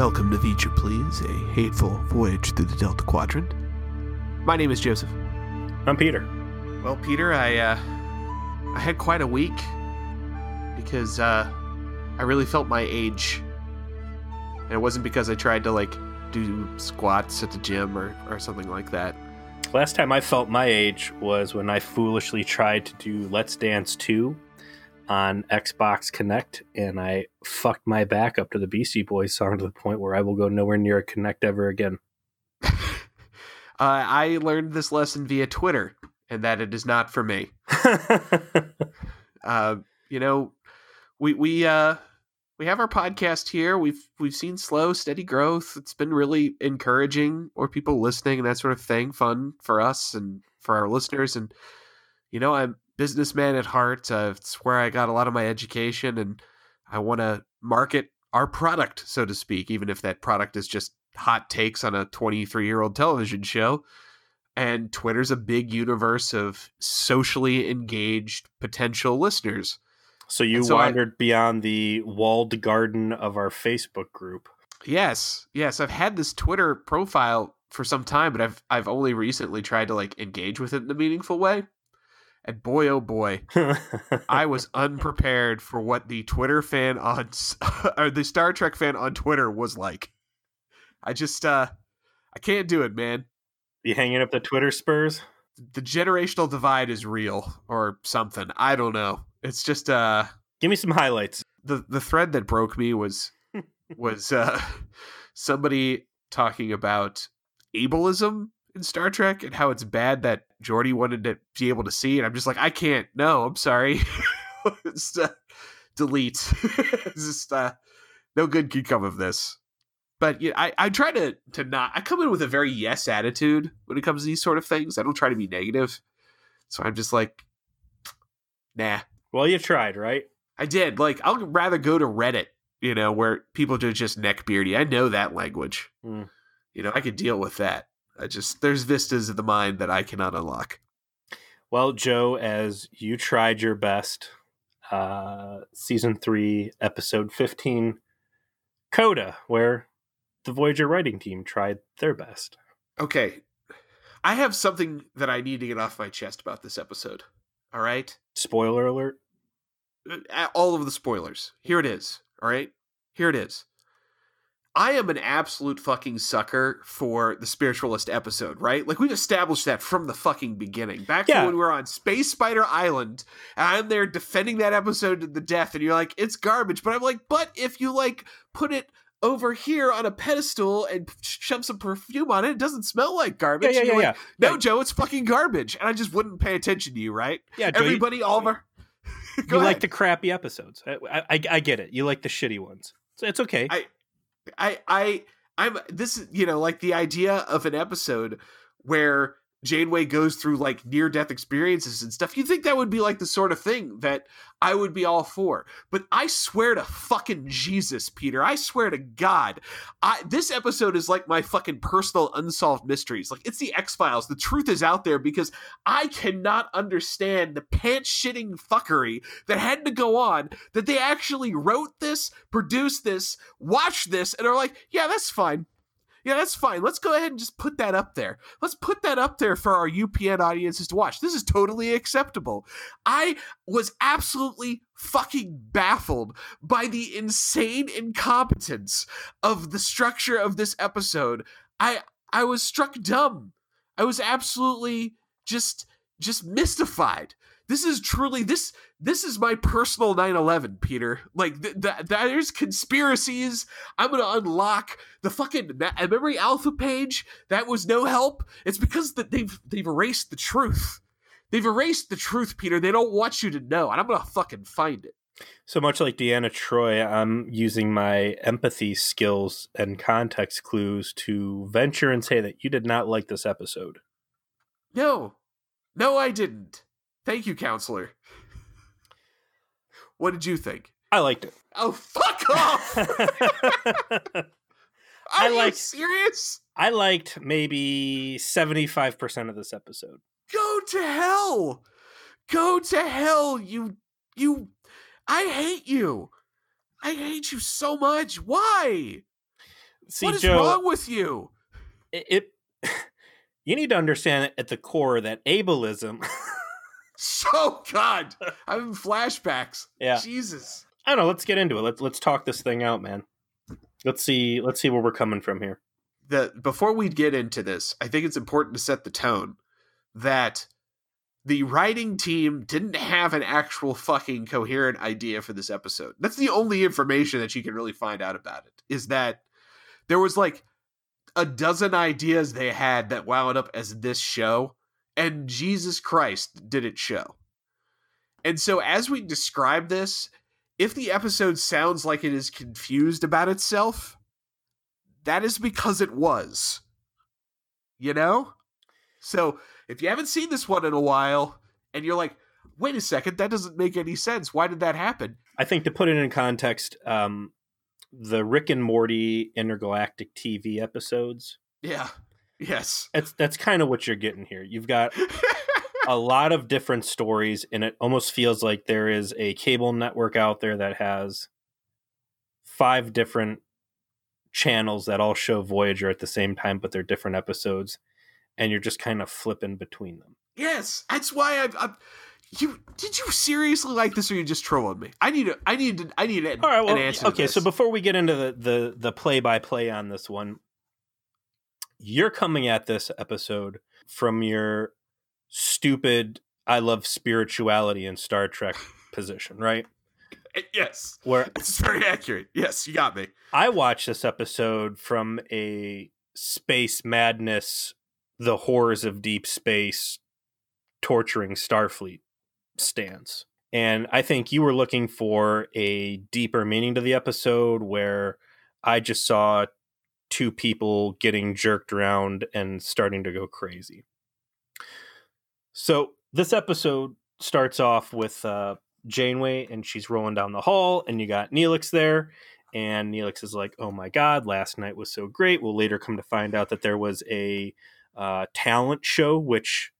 Welcome to Feature Please, a hateful voyage through the Delta Quadrant. My name is Joseph. I'm Peter. Well, Peter, I uh, I had quite a week because uh, I really felt my age, and it wasn't because I tried to like do squats at the gym or or something like that. Last time I felt my age was when I foolishly tried to do Let's Dance 2 on Xbox Kinect, and I fucked my back up to the Beastie Boys song to the point where I will go nowhere near a Kinect ever again. uh, I learned this lesson via Twitter, and that it is not for me. uh, you know, we we uh, we have our podcast here. We've we've seen slow, steady growth. It's been really encouraging, or people listening and that sort of thing. Fun for us and for our listeners. And you know, I'm businessman at heart. Uh, it's where I got a lot of my education, and I want to market our product, so to speak, even if that product is just hot takes on a 23 year old television show. And Twitter's a big universe of socially engaged potential listeners. So you so I- wandered beyond the walled garden of our Facebook group. Yes, yes, I've had this Twitter profile for some time, but I've I've only recently tried to like engage with it in a meaningful way. And boy, oh boy, I was unprepared for what the Twitter fan on or the Star Trek fan on Twitter was like. I just uh I can't do it, man. you hanging up the Twitter spurs? The generational divide is real or something. I don't know. It's just uh Give me some highlights. the the thread that broke me was was uh somebody talking about ableism in Star Trek and how it's bad that Geordi wanted to be able to see, and I'm just like, I can't. No, I'm sorry. Just, uh, delete. Just uh, no good can come of this. But yeah, I, I try to to not. I come in with a very yes attitude when it comes to these sort of things. I don't try to be negative. So I'm just like, nah. Well, you tried, right? I did. Like, I'll rather go to Reddit, you know, where people are just neck beardy. I know that language. Hmm. You know, I could deal with that. I just there's vistas of the mind that I cannot unlock. Well, Joe, as you tried your best, uh, season three, episode 15, Coda, where the Voyager writing team tried their best. Okay. I have something that I need to get off my chest about this episode. All right? Spoiler alert. Uh, All of the spoilers. Here it is. All right? Here it is. I am an absolute fucking sucker for the spiritualist episode, right? Like we've established that from the fucking beginning. Back Yeah. to when we were on Space Spider Island, and I'm there defending that episode to the death, and you're like, it's garbage. But I'm like, but if you like put it over here on a pedestal and shove some perfume on it, it doesn't smell like garbage. Yeah, yeah, yeah, like, yeah. No, Joe, it's fucking garbage. And I just wouldn't pay attention to you, right? Yeah, Joe, you- Everybody, all of our you, Go like the crappy episodes. I, I, I get it. You like the shitty ones. So it's okay. I- I I I'm this is you know like the idea of an episode where Janeway goes through like near death experiences and stuff. You think that would be like the sort of thing that I would be all for. But I swear to fucking Jesus, Peter. I swear to God. I this episode is like my fucking personal unsolved mysteries. Like it's the X-Files. The truth is out there because I cannot understand the pants shitting fuckery that had to go on that they actually wrote this, produced this, watched this, and are like, yeah, that's fine. Yeah, that's fine. Let's go ahead and just put that up there. Let's put that up there for our UPN audiences to watch. This is totally acceptable. I was absolutely fucking baffled by the insane incompetence of the structure of this episode. I I was struck dumb. I was absolutely just just mystified. This is truly this this is my personal 9/11, Peter. Like th- th- there's conspiracies. I'm gonna unlock the fucking ma- memory alpha page. That was no help. It's because that they've they've erased the truth. They've erased the truth, Peter. They don't want you to know, and I'm gonna fucking find it. So much like Deanna Troi, I'm using my empathy skills and context clues to venture and say that you did not like this episode. No, no, I didn't. Thank you, counselor. What did you think? I liked it. Oh, fuck off! Are I you liked- serious? I liked maybe 75% of this episode. Go to hell! Go to hell! You, you, I hate you. I hate you so much. Why? See, what is Joe, wrong with you? it, it you need to understand at the core that ableism So God, I'm in flashbacks. Yeah. Jesus. I don't know, let's get into it. Let's let's talk this thing out, man. Let's see let's see where we're coming from here. The before we get into this, I think it's important to set the tone that the writing team didn't have an actual fucking coherent idea for this episode. That's the only information that you can really find out about it. Is that there was like a dozen ideas they had that wound up as this show, and Jesus Christ did it show. And so as we describe this, if the episode sounds like it is confused about itself, that is because it was. You know? So if you haven't seen this one in a while and you're like, wait a second, that doesn't make any sense. Why did that happen? I think to put it in context, um the Rick and Morty intergalactic TV episodes. Yeah. Yes. That's that's kind of what you're getting here. You've got a lot of different stories and it almost feels like there is a cable network out there that has five different channels that all show Voyager at the same time but they're different episodes and you're just kind of flipping between them. yes. That's why I'm, I'm you did you seriously like this or you just trolling me? I need a I need to I need an, All right, well, an answer. to okay, so before we get into the the the play by play on this one, you're coming at this episode from your stupid I love spirituality in Star Trek position, right? Eh, yes. Where It's very accurate. Yes, you got me. I watched this episode from a space madness, the horrors of deep space, torturing Starfleet stance. And I think you were looking for a deeper meaning to the episode where I just saw two people getting jerked around and starting to go crazy. So this episode starts off with uh, Janeway and she's rolling down the hall, and you got Neelix there. And Neelix is like, "Oh my god, last night was so great." We'll later come to find out that there was a uh, talent show, which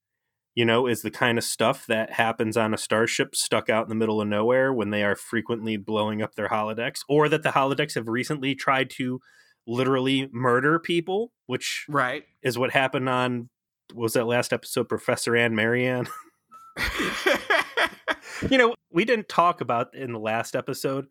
you know is the kind of stuff that happens on a starship stuck out in the middle of nowhere when they are frequently blowing up their holodecks, or that the holodecks have recently tried to literally murder people, which Right. is what happened on what was that last episode, Professor Anne Marianne. you know, we didn't talk about in the last episode,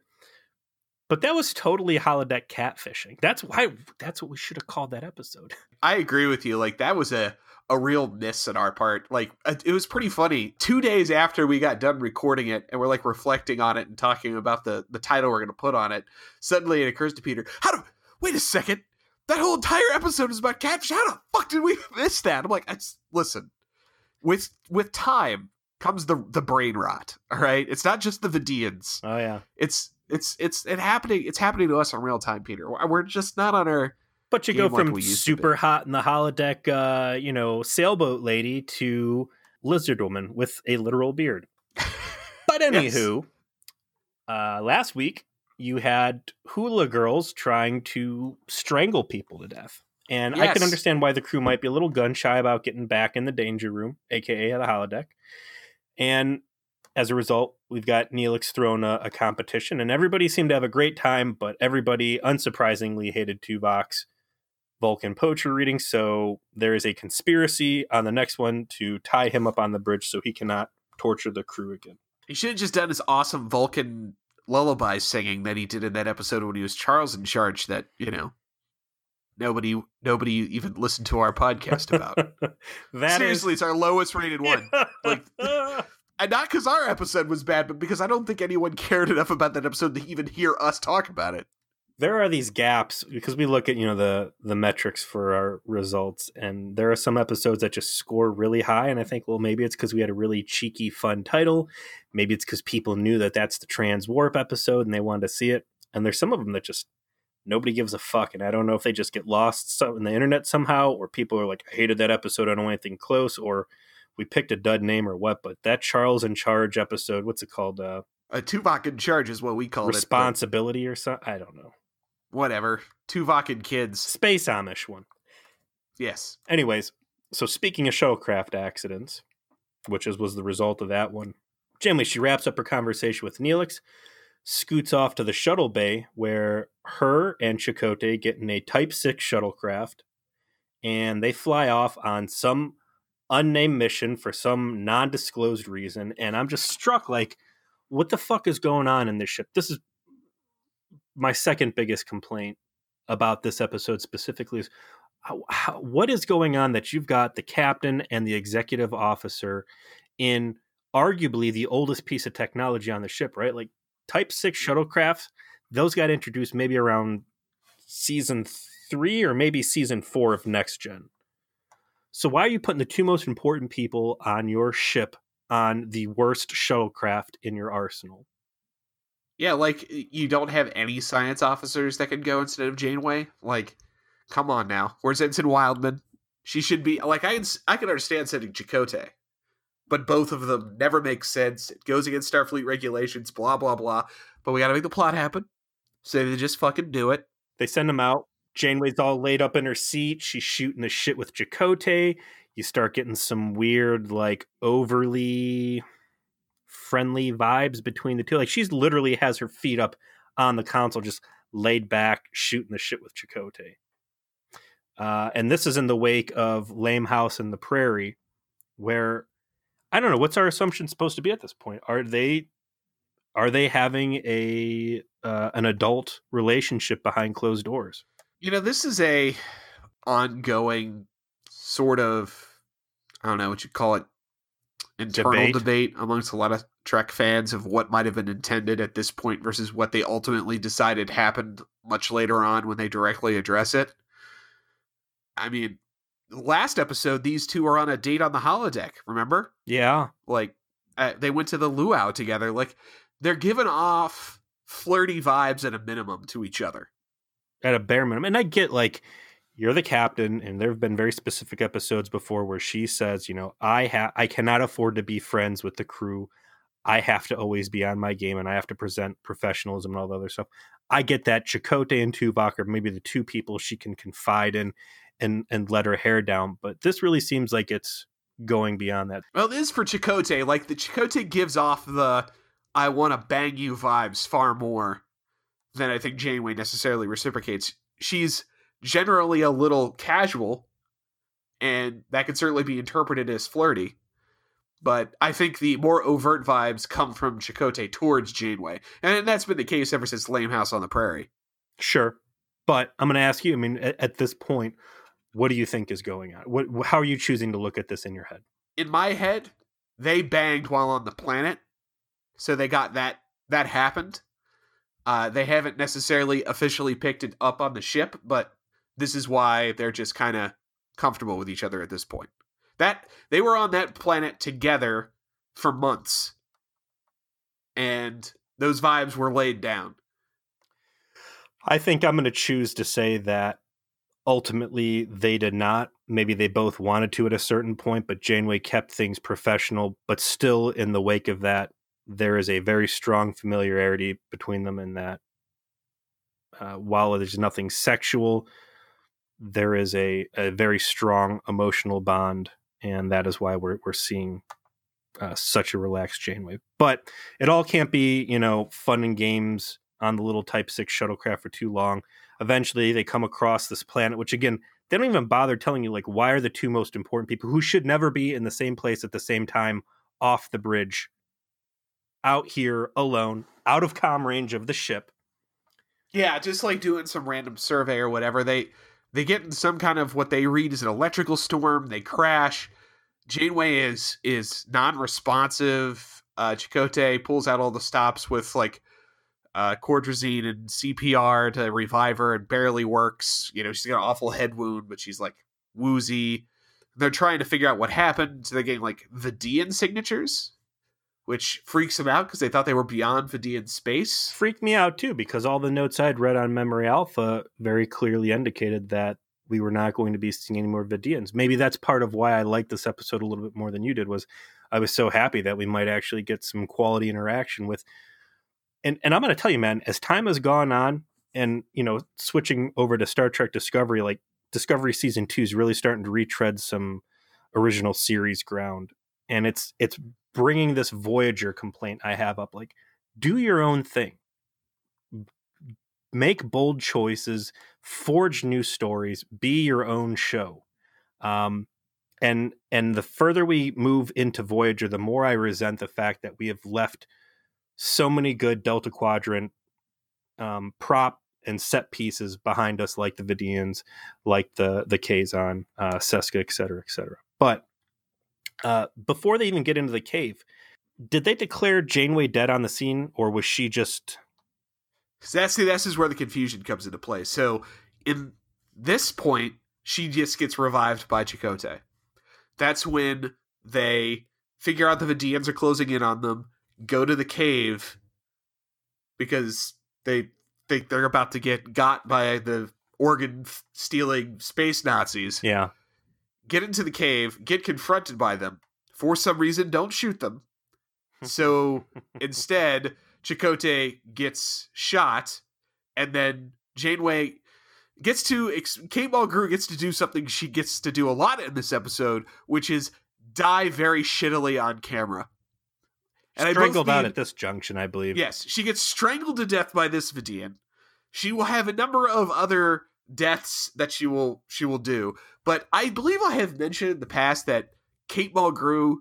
but that was totally holodeck catfishing. That's why that's what we should have called that episode. I agree with you. Like that was a a real miss on our part. Like uh, it was pretty funny. Two days after we got done recording it, and we're like reflecting on it and talking about the the title we're going to put on it. Suddenly, it occurs to Peter, how do? Wait a second. That whole entire episode is about catfish. How the fuck did we miss that? I'm like, listen. With with time comes the the brain rot. All right, it's not just the Vidians. Oh yeah. It's it's it's it happening. It's happening to us in real time, Peter. We're just not on our But you go from super hot in the holodeck uh, you know, sailboat lady to lizard woman with a literal beard. But Yes. anywho, uh, last week you had hula girls trying to strangle people to death. And I can understand why the crew might be a little gun shy about getting back in the danger room, aka the holodeck. And as a result, we've got Neelix throwing a, a competition, and everybody seemed to have a great time, but everybody unsurprisingly hated Tuvok's Vulcan poacher reading. So there is a conspiracy on the next one to tie him up on the bridge so he cannot torture the crew again. He should have just done his awesome Vulcan lullaby singing that he did in that episode when he was Charles in charge. That you know, nobody nobody even listened to our podcast about. That is- Seriously, it's our lowest rated one, like- and not because our episode was bad, but because I don't think anyone cared enough about that episode to even hear us talk about it. There are these gaps because we look at you know the the metrics for our results and there are some episodes that just score really high and i think well maybe it's because we had a really cheeky fun title maybe it's because people knew that that's the trans warp episode and they wanted to see it and there's some of them that just nobody gives a fuck and i don't know if they just get lost in the internet somehow or people are like i hated that episode i don't want anything close or we picked a dud name or what but that charles in charge episode what's it called uh A Tuvok in charge is what we call it. responsibility or something i don't know Whatever. Tuvok and kids. space amish one Yes. anyways, so speaking of shuttlecraft accidents, which is was the result of that one, Janeway she wraps up her conversation with Neelix, scoots off to the shuttle bay where her and Chakotay get in a Type 6 shuttlecraft and they fly off on some unnamed mission for some non-disclosed reason and i'm just struck like what the fuck is going on in this ship this is my second biggest complaint about this episode specifically is how, how, what is going on that you've got the captain and the executive officer in arguably the oldest piece of technology on the ship right? Like type 6 mm-hmm. shuttlecraft those got introduced maybe around season three or maybe season four of next gen. So why are you putting the two most important people on your ship on the worst shuttlecraft in your arsenal? Yeah, like you don't have any science officers that can go instead of Janeway. Like, come on now. Where's Ensign Wildman? She should be like I. I can understand sending Chakotay, but both of them never make sense. It goes against Starfleet regulations. Blah blah blah. But we got to make the plot happen. So they just fucking do it. They send them out. Janeway's all laid up in her seat. She's shooting the shit with Chakotay. You start getting some weird, like overly friendly vibes between the two. Like she's literally has her feet up on the console, just laid back, shooting the shit with Chakotay. Uh, and this is in the wake of Lame House in the Prairie, where I don't know what's our assumption supposed to be at this point. Are they are they having a uh, an adult relationship behind closed doors? You know, this is a ongoing sort of I don't know what you call it internal debate. debate amongst a lot of Trek fans of what might have been intended at this point versus what they ultimately decided happened much later on when they directly address it. I mean, last episode, these two are on a date on the holodeck. Remember? Yeah. Like uh, they went to the luau together. Like they're giving off flirty vibes at a minimum to each other at a bare minimum. And I get like you're the captain, and there have been very specific episodes before where she says, you know, I have I cannot afford to be friends with the crew. I have to always be on my game and I have to present professionalism and all the other stuff. I get that Chakotay and Tuvok are maybe the two people she can confide in and and let her hair down. But this really seems like it's going beyond that. Well, it is for Chakotay. Like the Chakotay gives off the I want to bang you vibes far more than I think Janeway necessarily reciprocates. She's generally a little casual, and that could certainly be interpreted as flirty. But I think the more overt vibes come from Chakotay towards Janeway, and that's been the case ever since Lame House on the Prairie. Sure, but I'm going to ask you. I mean, at, at, this point, what do you think is going on? What, how are you choosing to look at this in your head? In my head, they banged while on the planet, so they got that that happened. Uh, they haven't necessarily officially picked it up on the ship, but this is why they're just kind of comfortable with each other at this point. That they were on that planet together for months, and those vibes were laid down. I think I'm going to choose to say that ultimately they did not. Maybe they both wanted to at a certain point, but Janeway kept things professional. But still, in the wake of that, there is a very strong familiarity between them in that uh, while there's nothing sexual, there is a, a very strong emotional bond, and that is why we're we're seeing uh, such a relaxed Janeway. But it all can't be, you know, fun and games on the little Type Six shuttlecraft for too long. Eventually, they come across this planet, which again they don't even bother telling you like why are the two most important people who should never be in the same place at the same time off the bridge out here alone, out of com range of the ship. Yeah, just like doing some random survey or whatever. They they get in some kind of what they read is an electrical storm. They crash. Janeway is is non-responsive. Uh, Chakotay pulls out all the stops with like uh, cordrazine and CPR to revive her. It barely works. You know, she's got an awful head wound, but she's like woozy. They're trying to figure out what happened. So they're getting like Vidian signatures which freaks them out because they thought they were beyond Vidian space. Freaked me out too because all the notes I'd read on Memory Alpha very clearly indicated that we were not going to be seeing any more Vidians. Maybe that's part of why I liked this episode a little bit more than you did. Was I was so happy that we might actually get some quality interaction with. And and I'm going to tell you, man, as time has gone on, and you know, switching over to Star Trek Discovery, like Discovery season two is really starting to retread some original series ground and it's it's bringing this Voyager complaint I have up. Like, do your own thing. make bold choices, forge new stories, be your own show. Um, and and the further we move into Voyager, the more I resent the fact that we have left so many good Delta Quadrant um, prop and set pieces behind us, like the Vidians, like the the Kazon, uh, Seska, et cetera, et cetera. But uh, before they even get into the cave, did they declare Janeway dead on the scene, or was she just? Because that's this is where the confusion comes into play. So in this point, she just gets revived by Chakotay. That's when they figure out that the Vidians are closing in on them, go to the cave because they think they're about to get got by the organ stealing space Nazis. Yeah. Get into the cave, get confronted by them. For some reason, don't shoot them. So instead, Chakotay gets shot, and then Janeway gets to Kate Mulgrew gets to do something she gets to do a lot in this episode, which is die very shittily on camera. And strangled mean, out at this junction, I believe. Yes, she gets strangled to death by this Vidian. She will have a number of other deaths that she will she will do, but I believe I have mentioned in the past that Kate Mulgrew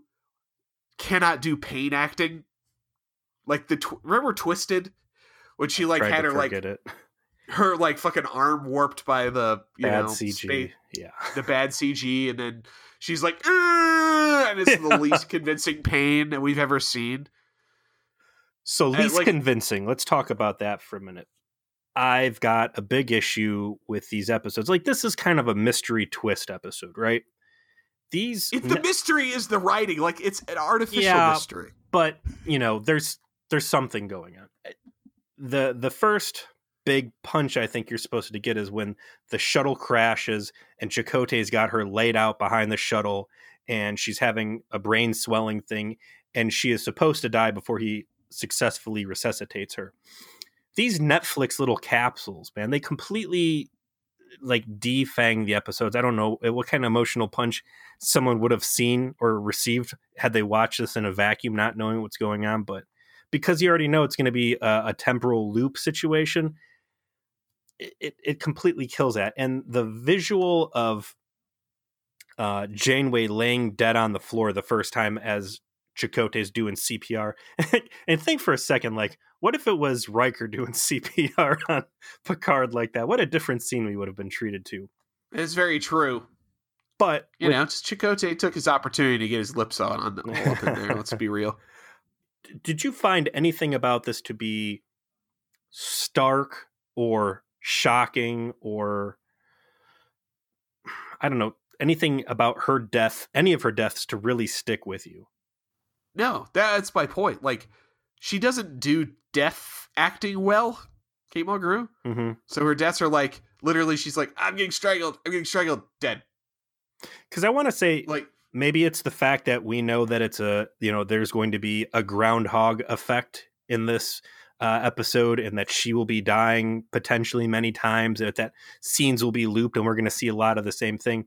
cannot do pain acting. Like the tw- remember Twisted when she like had her like it. her like fucking arm warped by the you bad know CG, space, yeah, the bad CG, and then she's like, and it's the least convincing pain that we've ever seen. So least like, convincing. Let's talk about that for a minute. I've got a big issue with these episodes. Like this is kind of a mystery twist episode, right? These the ne- mystery is the writing, like it's an artificial yeah, mystery. But you know, there's there's something going on. Eh, the the first big punch I think you're supposed to get is when the shuttle crashes and Chakotay's got her laid out behind the shuttle and she's having a brain swelling thing and she is supposed to die before he successfully resuscitates her. These Netflix little capsules, man, they completely like defang the episodes. I don't know what kind of emotional punch someone would have seen or received had they watched this in a vacuum, not knowing what's going on. But because you already know it's going to be a, a temporal loop situation, it, it completely kills that. And the visual of uh, Janeway laying dead on the floor the first time as Chakotay's doing CPR. and think for a second, like, what if it was Riker doing CPR on Picard like that? What a different scene we would have been treated to. It's very true. But you with, know, Chakotay took his opportunity to get his lips on, on all up in there. Let's be real. Did you find anything about this to be stark or shocking or I don't know anything about her death, any of her deaths to really stick with you. No, that's my point. Like she doesn't do death acting well, Kate Mulgrew. Mm-hmm. So her deaths are like literally, she's like, "I'm getting strangled. I'm getting strangled. Dead." Because I want to say, like, maybe it's the fact that we know that it's a you know there's going to be a groundhog effect in this uh, episode and that she will be dying potentially many times that that scenes will be looped and we're going to see a lot of the same thing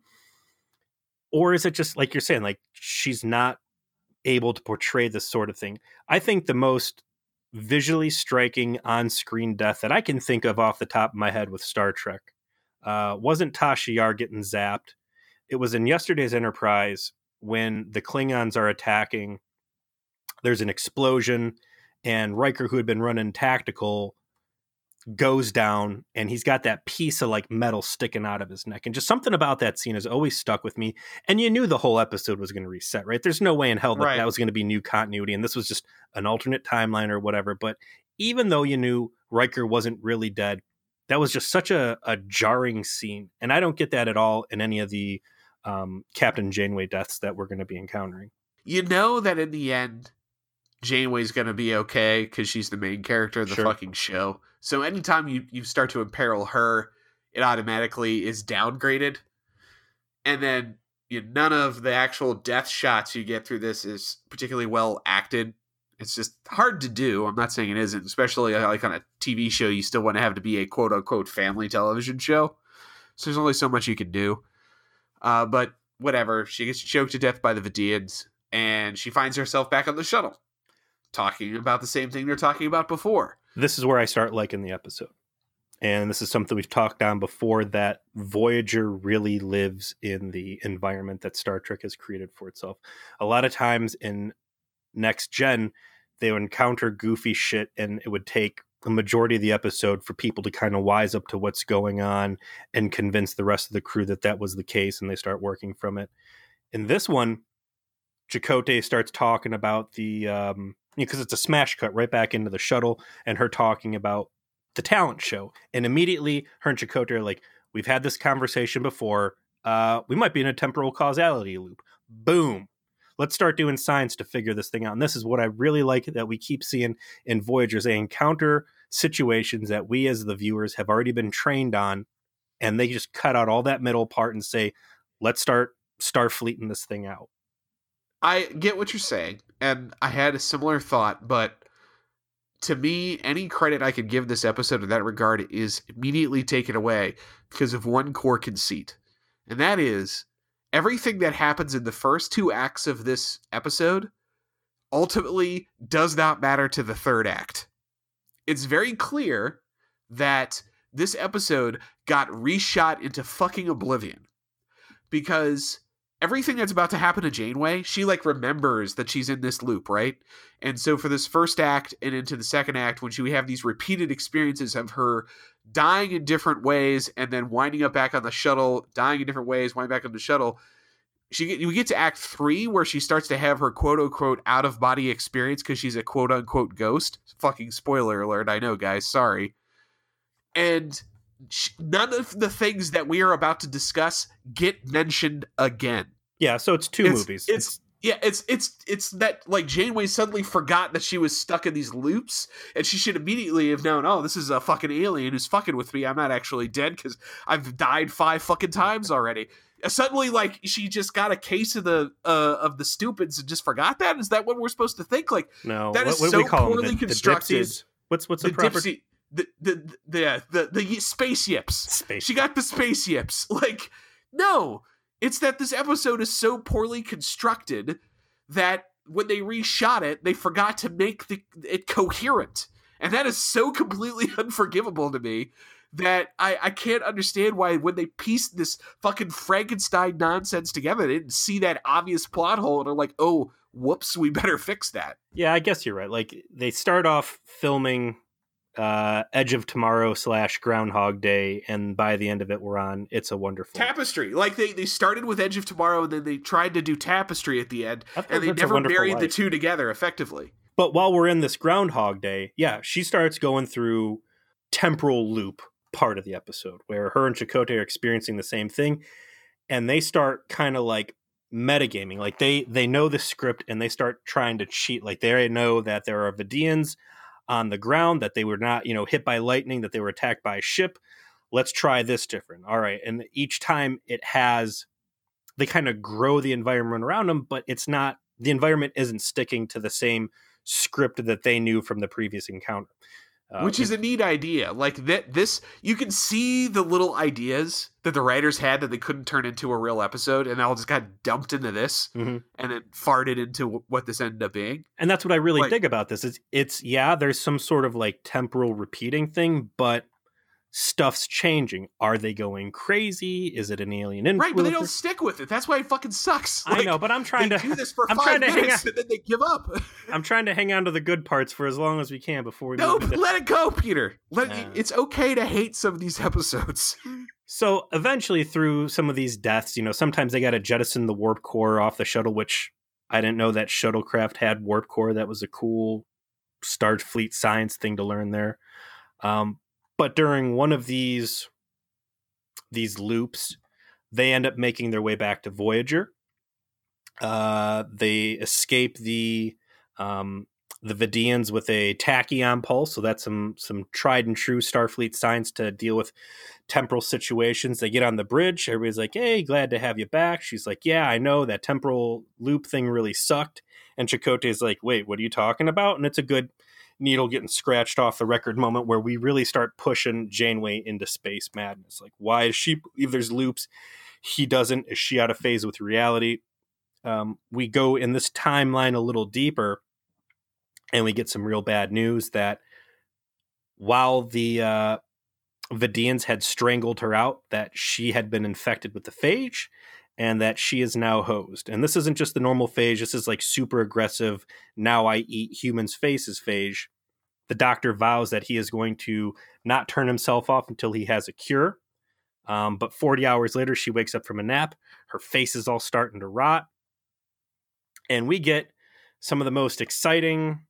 or is it just like you're saying like she's not able to portray this sort of thing. I think the most visually striking on-screen death that i can think of off the top of my head with star trek uh, wasn't tasha yar getting zapped. It was in yesterday's enterprise when the klingons are attacking. There's an explosion and Riker, who had been running tactical, goes down and he's got that piece of like metal sticking out of his neck. And just something about that scene has always stuck with me. And you knew the whole episode was going to reset, right? There's no way in hell that right. that was going to be new continuity. And this was just an alternate timeline or whatever. But even though you knew Riker wasn't really dead, that was just such a, a jarring scene. And I don't get that at all in any of the um, Captain Janeway deaths that we're going to be encountering. You know that in the end, Janeway's gonna be okay because she's the main character of the sure. fucking show. So anytime you you start to imperil her, it automatically is downgraded. And then you know, none of the actual death shots you get through this is particularly well acted. It's just hard to do. I'm not saying it isn't, especially uh, like on a TV show. You still want to have to be a quote unquote family television show. So there's only so much you can do. Uh, but whatever. She gets choked to death by the Vidians, and she finds herself back on the shuttle talking about the same thing they're talking about before. This is where I start liking the episode. and this is something we've talked on before that Voyager really lives in the environment that Star Trek has created for itself. A lot of times in next gen, they would encounter goofy shit, and it would take a majority of the episode for people to kind of wise up to what's going on and convince the rest of the crew that that was the case, and they start working from it. In this one, Chakotay starts talking about the um, because it's a smash cut right back into the shuttle and her talking about the talent show. And immediately her and Chakotay are like, We've had this conversation before. Uh, we might be in a temporal causality loop. Boom. Let's start doing science to figure this thing out. And this is what I really like that we keep seeing in Voyagers. They encounter situations that we as the viewers have already been trained on, and they just cut out all that middle part and say, let's start starfleeting this thing out. I get what you're saying, and I had a similar thought, but to me, any credit I could give this episode in that regard is immediately taken away because of one core conceit. And that is everything that happens in the first two acts of this episode ultimately does not matter to the third act. It's very clear that this episode got reshot into fucking oblivion because everything that's about to happen to Janeway, she like remembers that she's in this loop, right? And so for this first act and into the second act, when she we have these repeated experiences of her dying in different ways and then winding up back on the shuttle, dying in different ways, winding back on the shuttle. She we get to act three where she starts to have her quote unquote out of body experience because she's a quote unquote ghost. Fucking spoiler alert! I know, guys. Sorry. And none of the things that we are about to discuss get mentioned again. Yeah, so it's two it's, movies. It's, it's yeah, it's it's it's that like Janeway suddenly forgot that she was stuck in these loops, and she should immediately have known. Oh, this is a fucking alien who's fucking with me. I'm not actually dead because I've died five fucking times already. Uh, suddenly, like she just got a case of the uh, of the stupids and just forgot that. Is that what we're supposed to think? Like no, that what, is what so we call poorly? The, constructed. The what's what's the, the proper dipsy, the, the the the the space yips. space? She got the space yips. Like no, it's that this episode is so poorly constructed that when they reshot it, they forgot to make the, it coherent. And that is so completely unforgivable to me that I, I can't understand why when they pieced this fucking Frankenstein nonsense together, they didn't see that obvious plot hole and are like, oh, whoops, we better fix that. Yeah, I guess you're right. Like they start off filming uh, Edge of Tomorrow slash Groundhog Day, and by the end of it, we're on It's a Wonderful Tapestry. Like they they started with Edge of Tomorrow, and then they tried to do Tapestry at the end, and they never married the two together effectively. But while we're in this Groundhog Day, yeah, she starts going through temporal loop part of the episode where her and Chakotay are experiencing the same thing, and they start kind of like metagaming. Like they they know the script and they start trying to cheat. Like they know that there are Vidians on the ground, that they were not, you know, hit by lightning, that they were attacked by a ship. Let's try this different. All right. And each time it has, they kind of grow the environment around them, but it's not, the environment isn't sticking to the same script that they knew from the previous encounter. Uh, which is a neat idea. Like that, this you can see the little ideas that the writers had that they couldn't turn into a real episode, and all just got dumped into this, Mhm. and then farted into what this ended up being. and that's what I really like- dig about this. Is it's yeah, there's some sort of like temporal repeating thing, but stuff's changing. Are they going crazy? Is it an alien influence? Right, but they don't stick with it. That's why it fucking sucks. I know, but I'm trying they to do this for I'm five trying to hang minutes and then they give up. I'm trying to hang on to the good parts for as long as we can before we no, into let it go, Peter. Let Nah. it's okay to hate some of these episodes. So eventually, through some of these deaths, you know, sometimes they got to jettison the warp core off the shuttle, which I didn't know that shuttlecraft had warp core. That was a cool Starfleet science thing to learn there. Um, but during one of these these loops, they end up making their way back to Voyager. Uh, they escape the um, the Vidians with a tachyon pulse, so that's some some tried and true Starfleet science to deal with temporal situations. They get on the bridge. Everybody's like, "Hey, glad to have you back." She's like, "Yeah, I know that temporal loop thing really sucked." And Chakotay's like, "Wait, what are you talking about?" And it's a good needle getting scratched off the record moment where we really start pushing Janeway into space madness. Like, why is she believe there's loops? He doesn't. Is she out of phase with reality? Um, we go in this timeline a little deeper, and we get some real bad news that while the uh, Vidians had strangled her out, that she had been infected with the phage, and that she is now hosed. And this isn't just the normal phage, this is like super aggressive, now I eat humans' faces phage. The doctor vows that he is going to not turn himself off until he has a cure. Um, but 40 hours later, she wakes up from a nap. Her face is all starting to rot. And we get some of the most exciting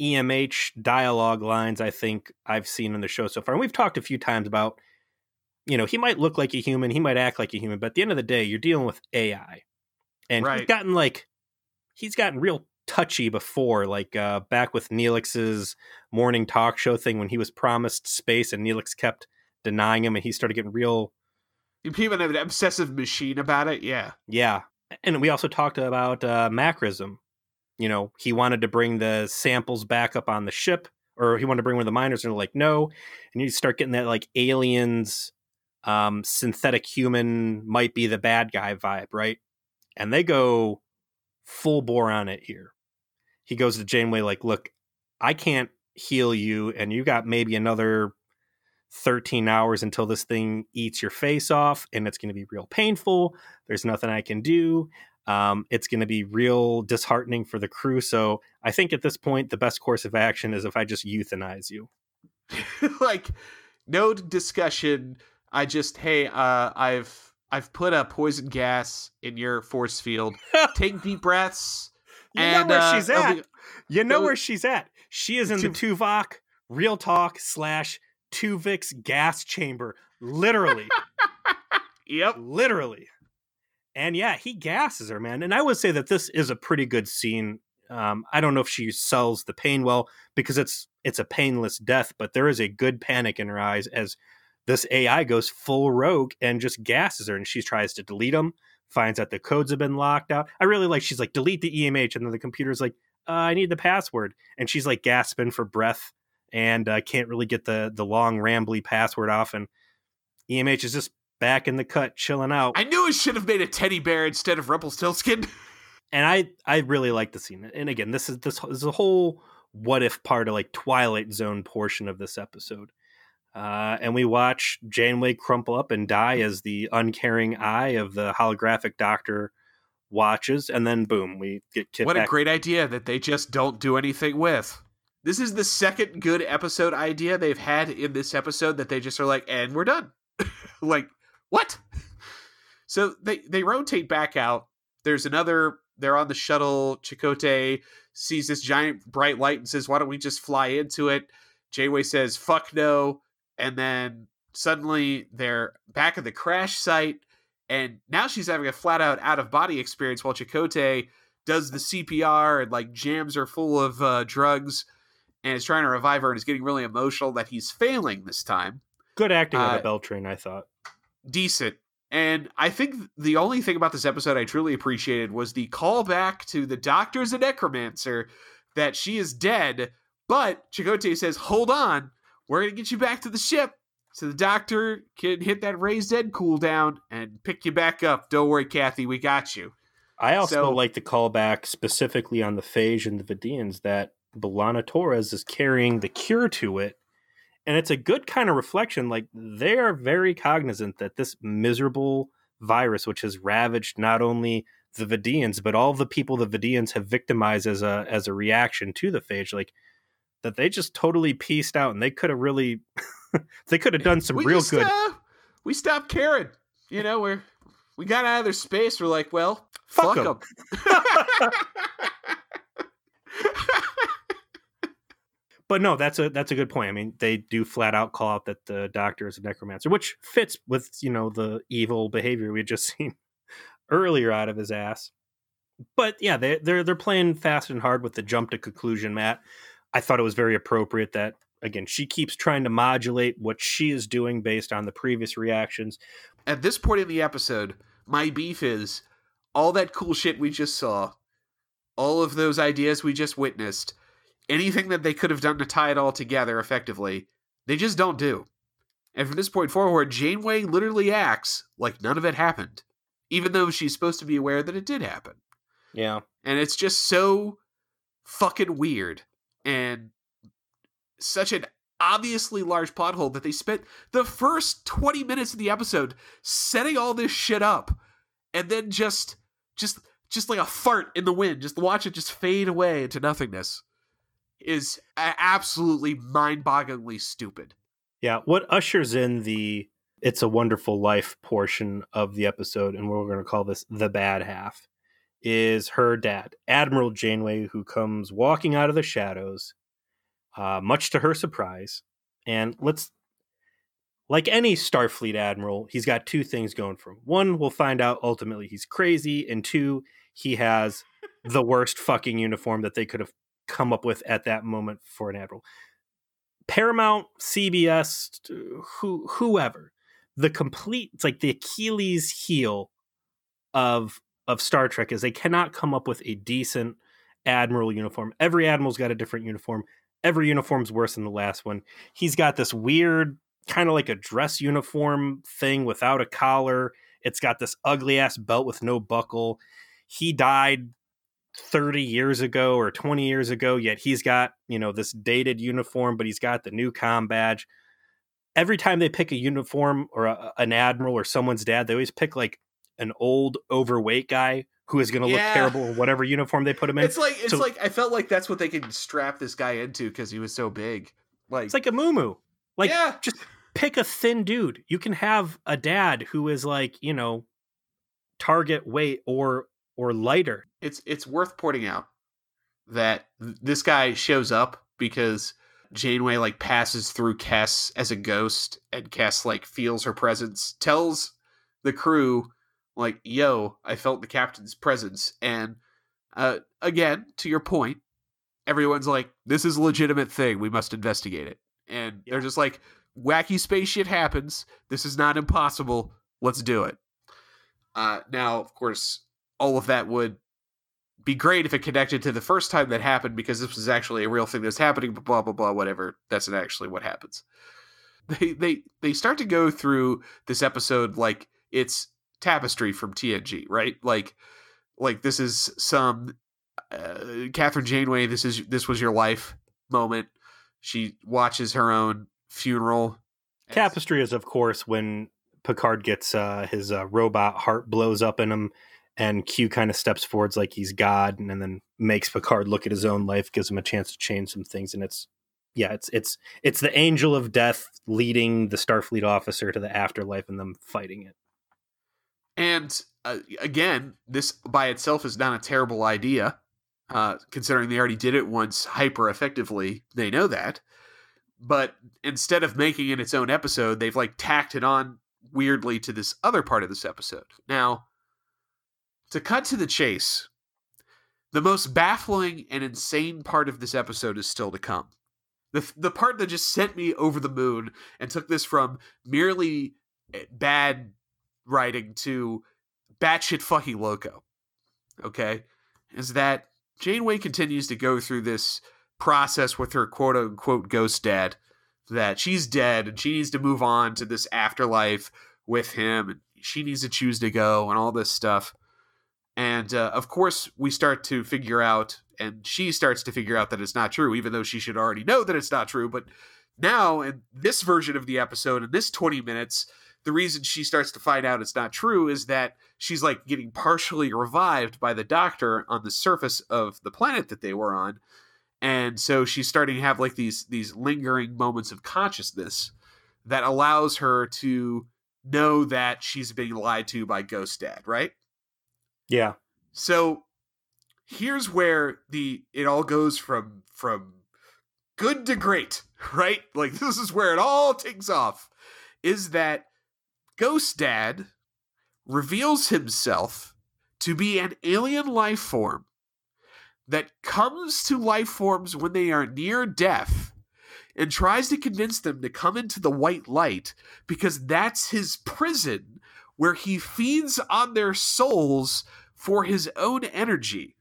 EMH dialogue lines I think I've seen in the show so far. And we've talked a few times about, you know, he might look like a human, he might act like a human, but at the end of the day, you're dealing with AI. And Right. he's gotten like, he's gotten real touchy before, like uh, back with Neelix's morning talk show thing when he was promised space and Neelix kept denying him and he started getting real People have an obsessive machine about it. Yeah. Yeah. And we also talked about uh, macrism. You know, he wanted to bring the samples back up on the ship, or he wanted to bring one of the miners, and they're like, no. And you start getting that like aliens, um, synthetic human might be the bad guy vibe, right? And they go full bore on it here. He goes to Janeway like, look, I can't heal you, and you got maybe another 13 hours until this thing eats your face off and it's going to be real painful there's nothing i can do um, it's going to be real disheartening for the crew so i think at this point the best course of action is if i just euthanize you like no discussion. I just hey, uh, I've I've put a poison gas in your force field. Take deep breaths. you and, know where uh, she's at be- you know where she's at she is in the tuvok real talk slash tuvix gas chamber literally Yep. literally. And yeah, he gasses her, man. And I would say that this is a pretty good scene. Um, I don't know if she sells the pain well because it's it's a painless death, but there is a good panic in her eyes as this AI goes full rogue and just gasses her, and she tries to delete them. Finds out the codes have been locked out. I really like. She's like, delete the EMH, and then the computer's like, uh, I need the password, and she's like gasping for breath and uh, can't really get the the long rambly password off, and EMH is just back in the cut, chilling out. I knew I should have made a teddy bear instead of Rumpelstiltskin. and I I really like the scene. And again, this is this is a whole what if part of like Twilight Zone portion of this episode. Uh, and we watch Janeway crumple up and die as the uncaring eye of the holographic doctor watches, and then boom, we get Kit what a great idea that they just don't do anything with. This is the second good episode idea they've had in this episode that they just are like, and we're done. like, what? So they they rotate back out. There's another. They're on the shuttle. Chakotay sees this giant bright light and says, "Why don't we just fly into it?" Janeway says, "Fuck no," and then suddenly they're back at the crash site, and now she's having a flat out out of body experience while Chakotay does the CPR and like jams her full of uh, drugs and is trying to revive her and is getting really emotional that he's failing this time. Good acting on Uh, the Beltran, I thought. Decent. And I think the only thing about this episode I truly appreciated was the callback to the doctor's a necromancer that she is dead, but Chakotay says, Hold on, we're going to get you back to the ship. So the doctor can hit that raised dead cooldown and pick you back up. Don't worry, Kathy, we got you. I also so- like the callback specifically on the Phage and the Vidians that B'Elanna Torres is carrying the cure to it. And it's a good kind of reflection. Like they are very cognizant that this miserable virus, which has ravaged not only the Vidians, but all the people the Vidians have victimized as a as a reaction to the phage, like that they just totally pieced out and they could have really they could have done some we real just, good. uh, we stopped caring. You know, we're we got out of their space. We're like, well, Fuck fuck 'em. them. But no, that's a that's a good point. I mean, they do flat out call out that the doctor is a necromancer, which fits with you know the evil behavior we had just seen earlier out of his ass. But yeah, they they're they're playing fast and hard with the jump to conclusion, Matt. I thought it was very appropriate that again she keeps trying to modulate what she is doing based on the previous reactions. At this point in the episode, my beef is all that cool shit we just saw, all of those ideas we just witnessed, anything that they could have done to tie it all together effectively, they just don't do. And from this point forward, Janeway literally acts like none of it happened, even though she's supposed to be aware that it did happen. Yeah, and it's just so fucking weird and such an obviously large plot hole that they spent the first 20 minutes of the episode setting all this shit up and then just just just like a fart in the wind just watch it just fade away into nothingness is absolutely mind-bogglingly stupid. Yeah what ushers in the it's a wonderful life portion of the episode and we're going to call this the bad half is her dad admiral janeway who comes walking out of the shadows uh, much to her surprise. And let's, like any Starfleet admiral, he's got two things going for him. One, we'll find out ultimately he's crazy, and two, he has the worst fucking uniform that they could have come up with at that moment for an admiral. Paramount, CBS, who whoever, the complete it's like the Achilles heel of of Star Trek is they cannot come up with a decent admiral uniform. Every admiral's got a different uniform every uniform's worse than the last one. He's got this weird kind of like a dress uniform thing without a collar. It's got this ugly ass belt with no buckle. He died 30 years ago or 20 years ago, yet he's got, you know, this dated uniform, but he's got the new com badge. Every time they pick a uniform or a, an admiral or someone's dad, they always pick like an old overweight guy who is going to yeah. look terrible in whatever uniform they put him in. It's like it's so, like I felt like that's what they could strap this guy into because he was so big. Like it's like a moo Like yeah. just pick a thin dude. You can have a dad who is like you know target weight or or lighter. It's it's worth pointing out that this guy shows up because Janeway like passes through Kes as a ghost, and Kes like feels her presence, tells the crew like, yo, I felt the captain's presence. And uh, again, to your point, everyone's like, this is a legitimate thing. We must investigate it. And yeah. they're just like, wacky space shit happens. This is not impossible. Let's do it. Uh, now, of course, all of that would be great if it connected to the first time that happened because this was actually a real thing that's happening, but blah, blah, blah, whatever. That's not actually what happens. They, they, they start to go through this episode like it's tapestry from TNG, right? Like, like this is some uh, Kathryn Janeway. This is this was your life moment. She watches her own funeral. Tapestry is, of course, when Picard gets uh, his uh, robot heart blows up in him, and Q kind of steps forwards like he's God, and, and then makes Picard look at his own life, gives him a chance to change some things, and it's yeah, it's it's it's the angel of death leading the Starfleet officer to the afterlife and them fighting it. And uh, again, this by itself is not a terrible idea, uh, considering they already did it once hyper effectively. They know that. But instead of making it its own episode, they've like tacked it on weirdly to this other part of this episode. Now, to cut to the chase, the most baffling and insane part of this episode is still to come. The, the part that just sent me over the moon and took this from merely eh, bad writing to batshit fucking loco. Okay, is that Janeway continues to go through this process with her quote unquote ghost dad that she's dead and she needs to move on to this afterlife with him and she needs to choose to go and all this stuff. And uh, of course, we start to figure out, and she starts to figure out that it's not true, even though she should already know that it's not true. But now, in this version of the episode, in this 20 minutes, the reason she starts to find out it's not true is that she's like getting partially revived by the doctor on the surface of the planet that they were on. And so she's starting to have like these these lingering moments of consciousness that allows her to know that she's being lied to by ghost dad right? Yeah. So here's where the it all goes from from good to great right? Like this is where it all takes off is that Ghost Dad reveals himself to be an alien life form that comes to life forms when they are near death and tries to convince them to come into the white light because that's his prison where he feeds on their souls for his own energy.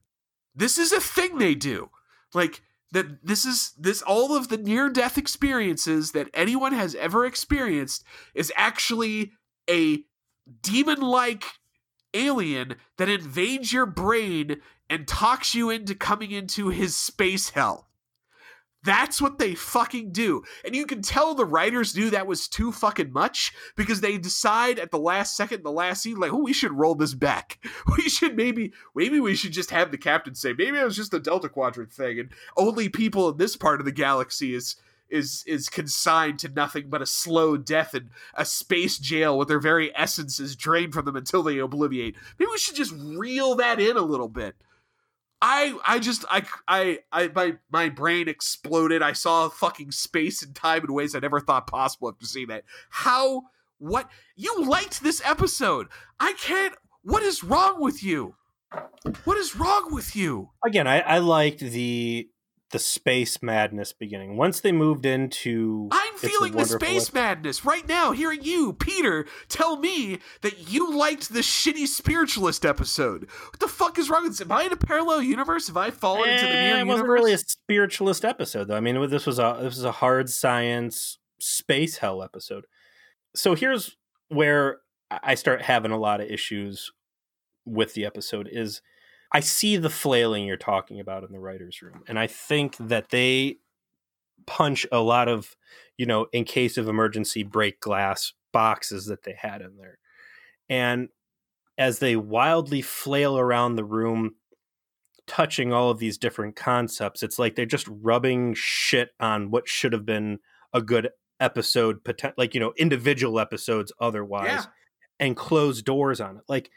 This is a thing they do. Like that this is this all of the near death experiences that anyone has ever experienced is actually a demon like alien that invades your brain and talks you into coming into his space hell. That's what they fucking do. And you can tell the writers knew that was too fucking much because they decide at the last second, the last scene, like, oh, we should roll this back. We should maybe, maybe we should just have the captain say, maybe it was just a Delta Quadrant thing, and only people in this part of the galaxy is is is consigned to nothing but a slow death and a space jail with their very essences drained from them until they obliviate. Maybe we should just reel that in a little bit. I I just I I I my my brain exploded. I saw fucking space and time in ways I never thought possible after seeing that. How what you liked this episode? I can't. What is wrong with you? What is wrong with you? Again, I, I liked the the space madness beginning. Once they moved into I'm feeling the space madness right now, hearing you, Peter, tell me that you liked the shitty spiritualist episode. What the fuck is wrong with this? Am I in a parallel universe? Have I fallen eh, into the mirror universe It wasn't universe? really a spiritualist episode though. I mean, this was a this was a hard science space hell episode. So here's where I start having a lot of issues with the episode is I see the flailing you're talking about in the writer's room. And I think that they punch a lot of, you know, in case of emergency, break glass boxes that they had in there. And as they wildly flail around the room, touching all of these different concepts, it's like they're just rubbing shit on what should have been a good episode, like, you know, individual episodes otherwise, yeah. and close doors on it. Like,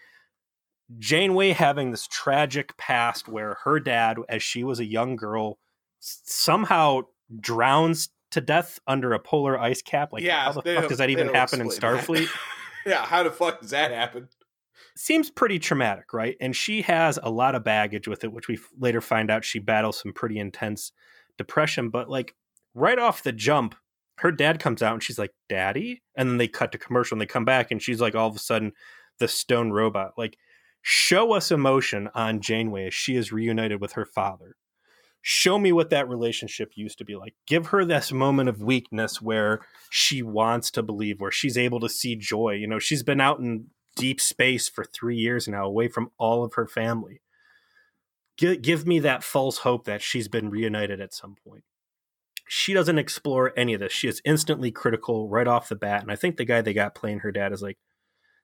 Janeway having this tragic past where her dad, as she was a young girl, somehow drowns to death under a polar ice cap. Like, yeah, how the fuck does that even happen in Starfleet? yeah, how the fuck does that happen? Seems pretty traumatic, right? And she has a lot of baggage with it, which we later find out she battles some pretty intense depression. But like right off the jump, her dad comes out and she's like, "Daddy," and then they cut to commercial and they come back and she's like, all of a sudden, the stone robot. Like Show us emotion on Janeway as she is reunited with her father. Show me what that relationship used to be like. Give her this moment of weakness where she wants to believe, where she's able to see joy. You know, she's been out in deep space for three years now, away from all of her family. Give, give me that false hope that she's been reunited at some point she doesn't explore any of this. She is instantly critical right off the bat. And I think the guy they got playing her dad is like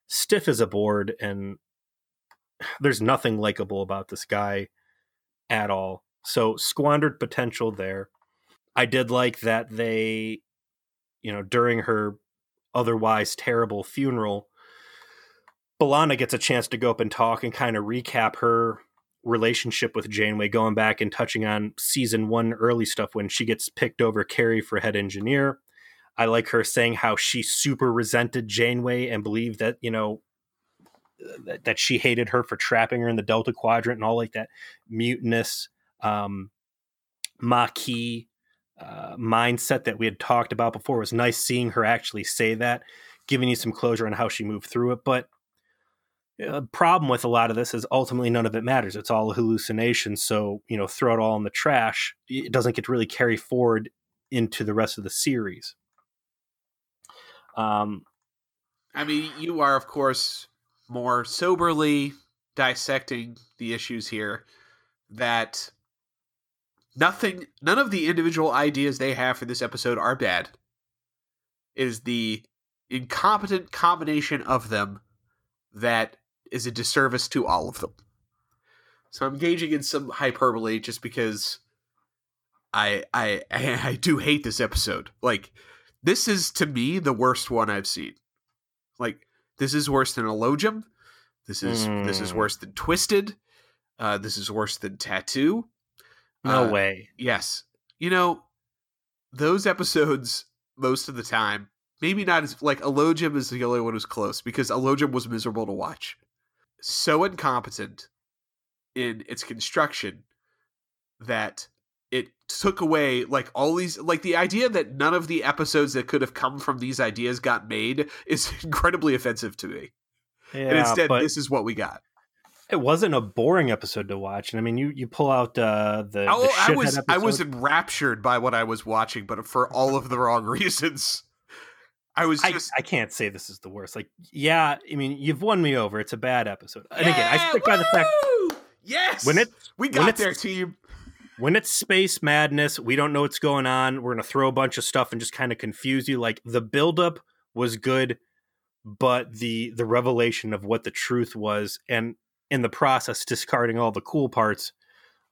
stiff as a board and there's nothing likable about this guy at all. So squandered potential there. I did like that they, you know, during her otherwise terrible funeral, B'Elanna gets a chance to go up and talk and kind of recap her relationship with Janeway, going back and touching on season one early stuff when she gets picked over Carey for head engineer. I like her saying how she super resented Janeway and believed that, you know, that, that she hated her for trapping her in the Delta Quadrant and all like that mutinous um, Maquis uh, mindset that we had talked about before. It was nice seeing her actually say that, giving you some closure on how she moved through it. But a uh, problem with a lot of this is ultimately none of it matters. It's all hallucination. So, you know, throw it all in the trash. It doesn't get to really carry forward into the rest of the series. Um, I mean, you are, of course, more soberly dissecting the issues here that nothing none of the individual ideas they have for this episode are bad. It is the incompetent combination of them that is a disservice to all of them. So i'm engaging in some hyperbole just because i i i, do hate this episode. Like this is to me the worst one i've seen. Like this is worse than Elogium. This is mm. this is hmm. worse than Twisted. Uh, this is worse than Tattoo. No uh, way. Yes. You know, those episodes most of the time, maybe not as like Elogium is the only one who's close because Elogium was miserable to watch. So incompetent in its construction that it took away like all these like the idea that none of the episodes that could have come from these ideas got made is incredibly offensive to me. Yeah, and instead this is what we got. It wasn't a boring episode to watch. And I mean you you pull out uh the, oh, the I was episode. I was enraptured by what I was watching, but for all of the wrong reasons. I was just I, I, can't say this is the worst. Like, yeah, I mean, you've won me over. It's a bad episode. And yeah, again, I stick woo! by the fact Yes. When it we got there, team when it's space madness, we don't know what's going on. We're gonna throw a bunch of stuff and just kind of confuse you. Like the buildup was good, but the the revelation of what the truth was, and in the process discarding all the cool parts,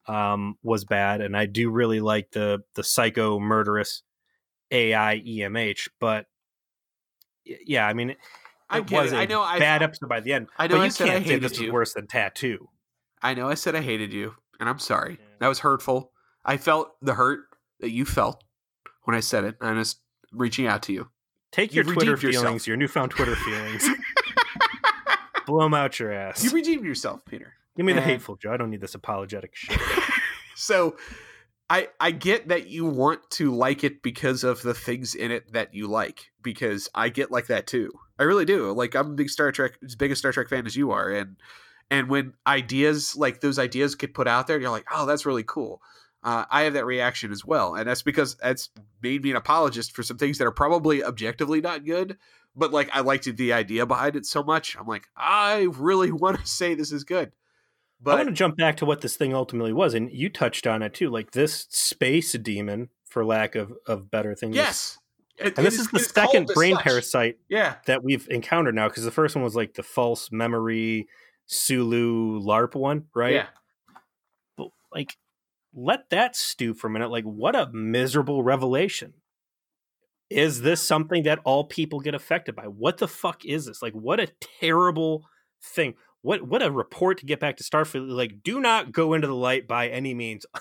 um, was bad. And I do really like the the psycho murderous AI EMH, but yeah, I mean, it, I it was it. I know. I bad episode by the end. I know but you said I can't say hated this is you. worse than Tattoo. I know. I said I hated you, and I'm sorry. Yeah. That was hurtful. I felt the hurt that you felt when I said it. I'm just reaching out to you. Take your You've Twitter redeemed yourself. feelings, your newfound Twitter feelings, blow them out your ass. You redeemed yourself, Peter. Give me the hateful Joe. I don't need this apologetic shit. so I I get that you want to like it because of the things in it that you like because I get like that too. I really do. Like I'm a big Star Trek as big a Star Trek fan as you are and and when ideas like those ideas get put out there you're like, "Oh, that's really cool." Uh, I have that reaction as well, and that's because that's made me an apologist for some things that are probably objectively not good, but like I liked the idea behind it so much. I'm like, I really want to say this is good. But I want to jump back to what this thing ultimately was, and you touched on it too. Like this space demon, for lack of of better things. yes, It- And this is the second brain such. parasite Yeah, that we've encountered now, because the first one was like the false memory Sulu LARP one, right? yeah. But like, let that stew for a minute. Like, what a miserable revelation. Is this something that all people get affected by? What the fuck is this? Like, what a terrible thing. What what a report to get back to Starfleet. Like, do not go into the light by any means.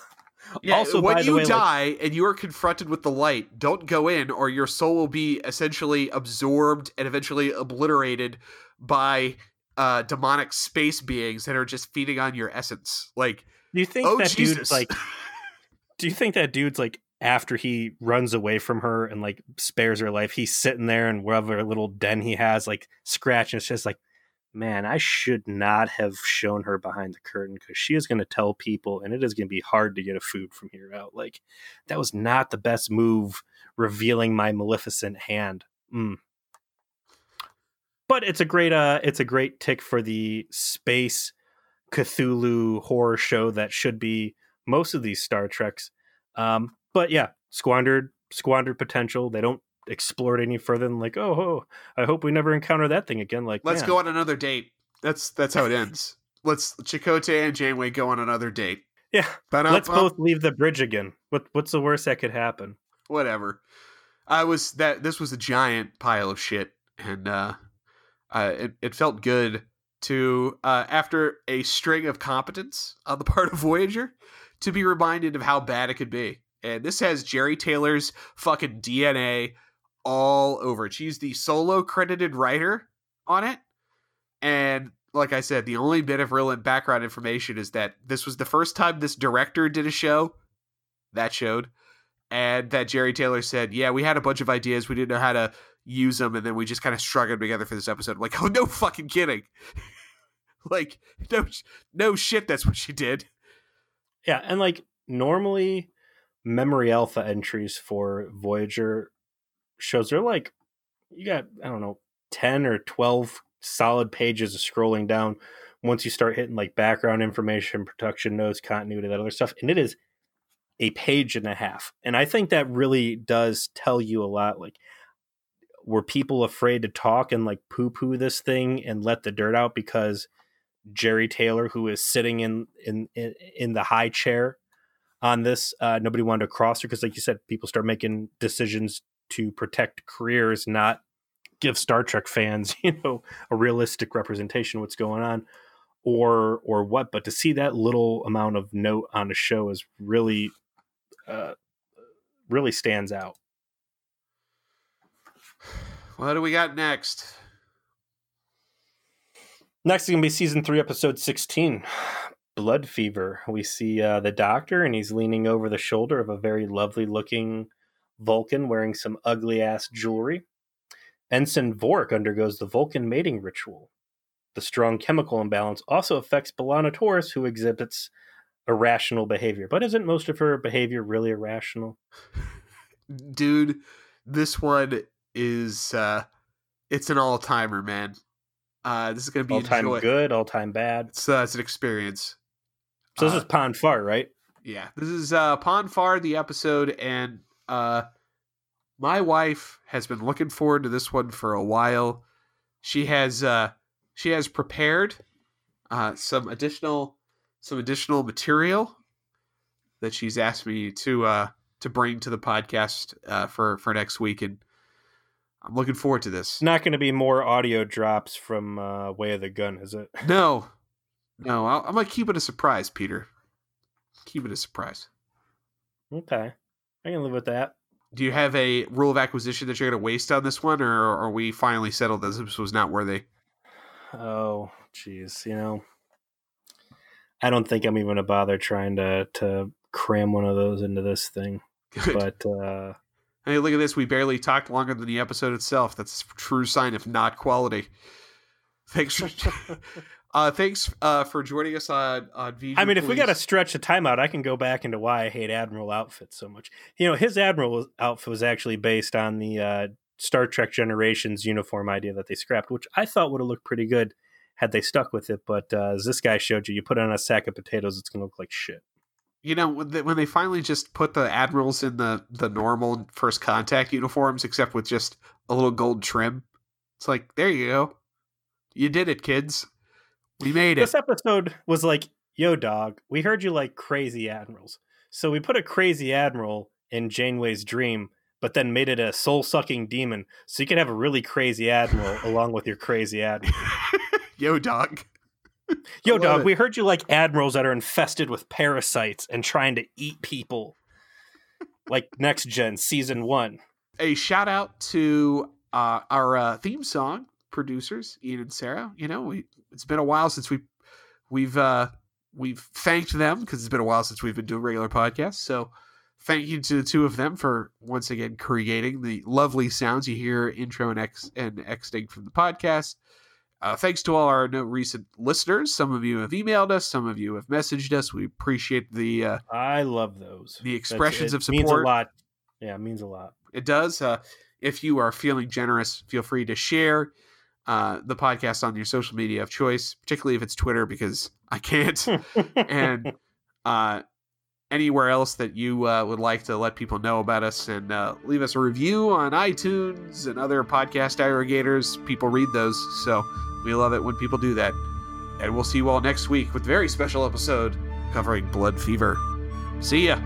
Yeah, also, when you way, like- die and you are confronted with the light, don't go in, or your soul will be essentially absorbed and eventually obliterated by uh, demonic space beings that are just feeding on your essence. Like, Do you think oh that Jesus! dude's like? Do you think that dude's like after he runs away from her and like spares her life, he's sitting there in whatever little den he has, like scratching It's just like, man, I should not have shown her behind the curtain because she is going to tell people, and it is going to be hard to get a food from here out. Like, that was not the best move, revealing my maleficent hand. Mm. But it's a great, uh, it's a great tick for the space Cthulhu horror show that should be most of these Star Treks. Um, but yeah, squandered squandered potential. They don't explore it any further than like, oh, oh I hope we never encounter that thing again. Like, let's man, go on another date. That's that's how it ends. Let's Chakotay and Janeway go on another date. Yeah, But let's both leave the bridge again. What what's the worst that could happen? whatever. I was that this was a giant pile of shit, and uh, uh it, it felt good to uh after a string of competence on the part of Voyager to be reminded of how bad it could be. And this has Jeri Taylor's fucking DNA all over it. She's the solo credited writer on it, and like I said, the only bit of real background information is that this was the first time this director did a show. That showed and that Jerry Taylor said, "Yeah, we had a bunch of ideas, we didn't know how to use them, and then we just kind of strung them together for this episode." I'm like, oh no, fucking kidding! like, no, no shit, that's what she did. Yeah, and like normally, memory alpha entries for Voyager shows are like you got I don't know ten or twelve solid pages of scrolling down. Once you start hitting like background information, production notes, continuity, that other stuff, and it is a page and a half. And I think that really does tell you a lot. Like, were people afraid to talk and like poo poo this thing and let the dirt out because Jeri Taylor, who is sitting in in in, the high chair on this, uh, nobody wanted to cross her because, like you said, people start making decisions to protect careers, not give Star Trek fans, you know, a realistic representation of what's going on, or or what. But to see that little amount of note on a show is really, uh, really stands out. What do we got next? Next is going to be season three, episode 16 Blood Fever. We see uh, the doctor, and he's leaning over the shoulder of a very lovely looking Vulcan wearing some ugly ass jewelry. Ensign Vorik undergoes the Vulcan mating ritual. The strong chemical imbalance also affects B'Elanna Torres, who exhibits irrational behavior. But isn't most of her behavior really irrational? Dude, this one is uh it's an all timer, man. Uh this is gonna be All time good, all time bad. It's, uh, it's an experience. So this Uh, is Pon farr, right? Yeah, this is uh, Pon farr the episode, and uh, my wife has been looking forward to this one for a while. She has uh, she has prepared uh, some additional some additional material that she's asked me to uh, to bring to the podcast uh, for for next week, and I'm looking forward to this. It's not going to be more audio drops from uh, Way of the Gun, is it? No, no, I'll, I'm gonna keep it a surprise, Peter. Keep it a surprise. Okay, I can live with that. Do you have a rule of acquisition that you're gonna waste on this one, or are we finally settled that this was not worthy? Oh, jeez, you know, I don't think I'm even gonna bother trying to to cram one of those into this thing. Good. But uh, Hey, look at this. We barely talked longer than the episode itself. That's a true sign of not quality. Thanks for uh thanks uh for joining us on on VG I mean, if we got to stretch the timeout, I can go back into why I hate Admiral outfits so much. You know, his Admiral outfit was actually based on the uh, Star Trek Generations uniform idea that they scrapped, which I thought would have looked pretty good had they stuck with it. But uh, as this guy showed you, you put it on a sack of potatoes, it's going to look like shit. You know when they, when they finally just put the admirals in the the normal first contact uniforms except with just a little gold trim it's like there you go you did it kids we made it This episode was like, yo, dog, we heard you like crazy admirals. So we put a crazy admiral in Janeway's dream, but then made it a soul sucking demon. So you can have a really crazy admiral along with your crazy admiral. yo dog Yo, dog, it. we heard you like admirals that are infested with parasites and trying to eat people. Like Next Gen Season 1. a shout out to uh, our uh, theme song producers ian and sarah you know we it's been a while since we we've uh we've thanked them because it's been a while since we've been doing regular podcasts so thank you to the two of them for once again creating the lovely sounds you hear intro and ex and exiting from the podcast uh, thanks to all our recent listeners some of you have emailed us some of you have messaged us we appreciate the uh, I love those. the That's- expressions it of means a support lot. Yeah, it means a lot. it does. Uh, if you are feeling generous, feel free to share uh, the podcast on your social media of choice, particularly if it's Twitter, because I can't. and uh, anywhere else that you uh, would like to let people know about us and uh, leave us a review on iTunes and other podcast aggregators. People read those, so we love it when people do that. And we'll see you all next week with a very special episode covering blood fever. See ya.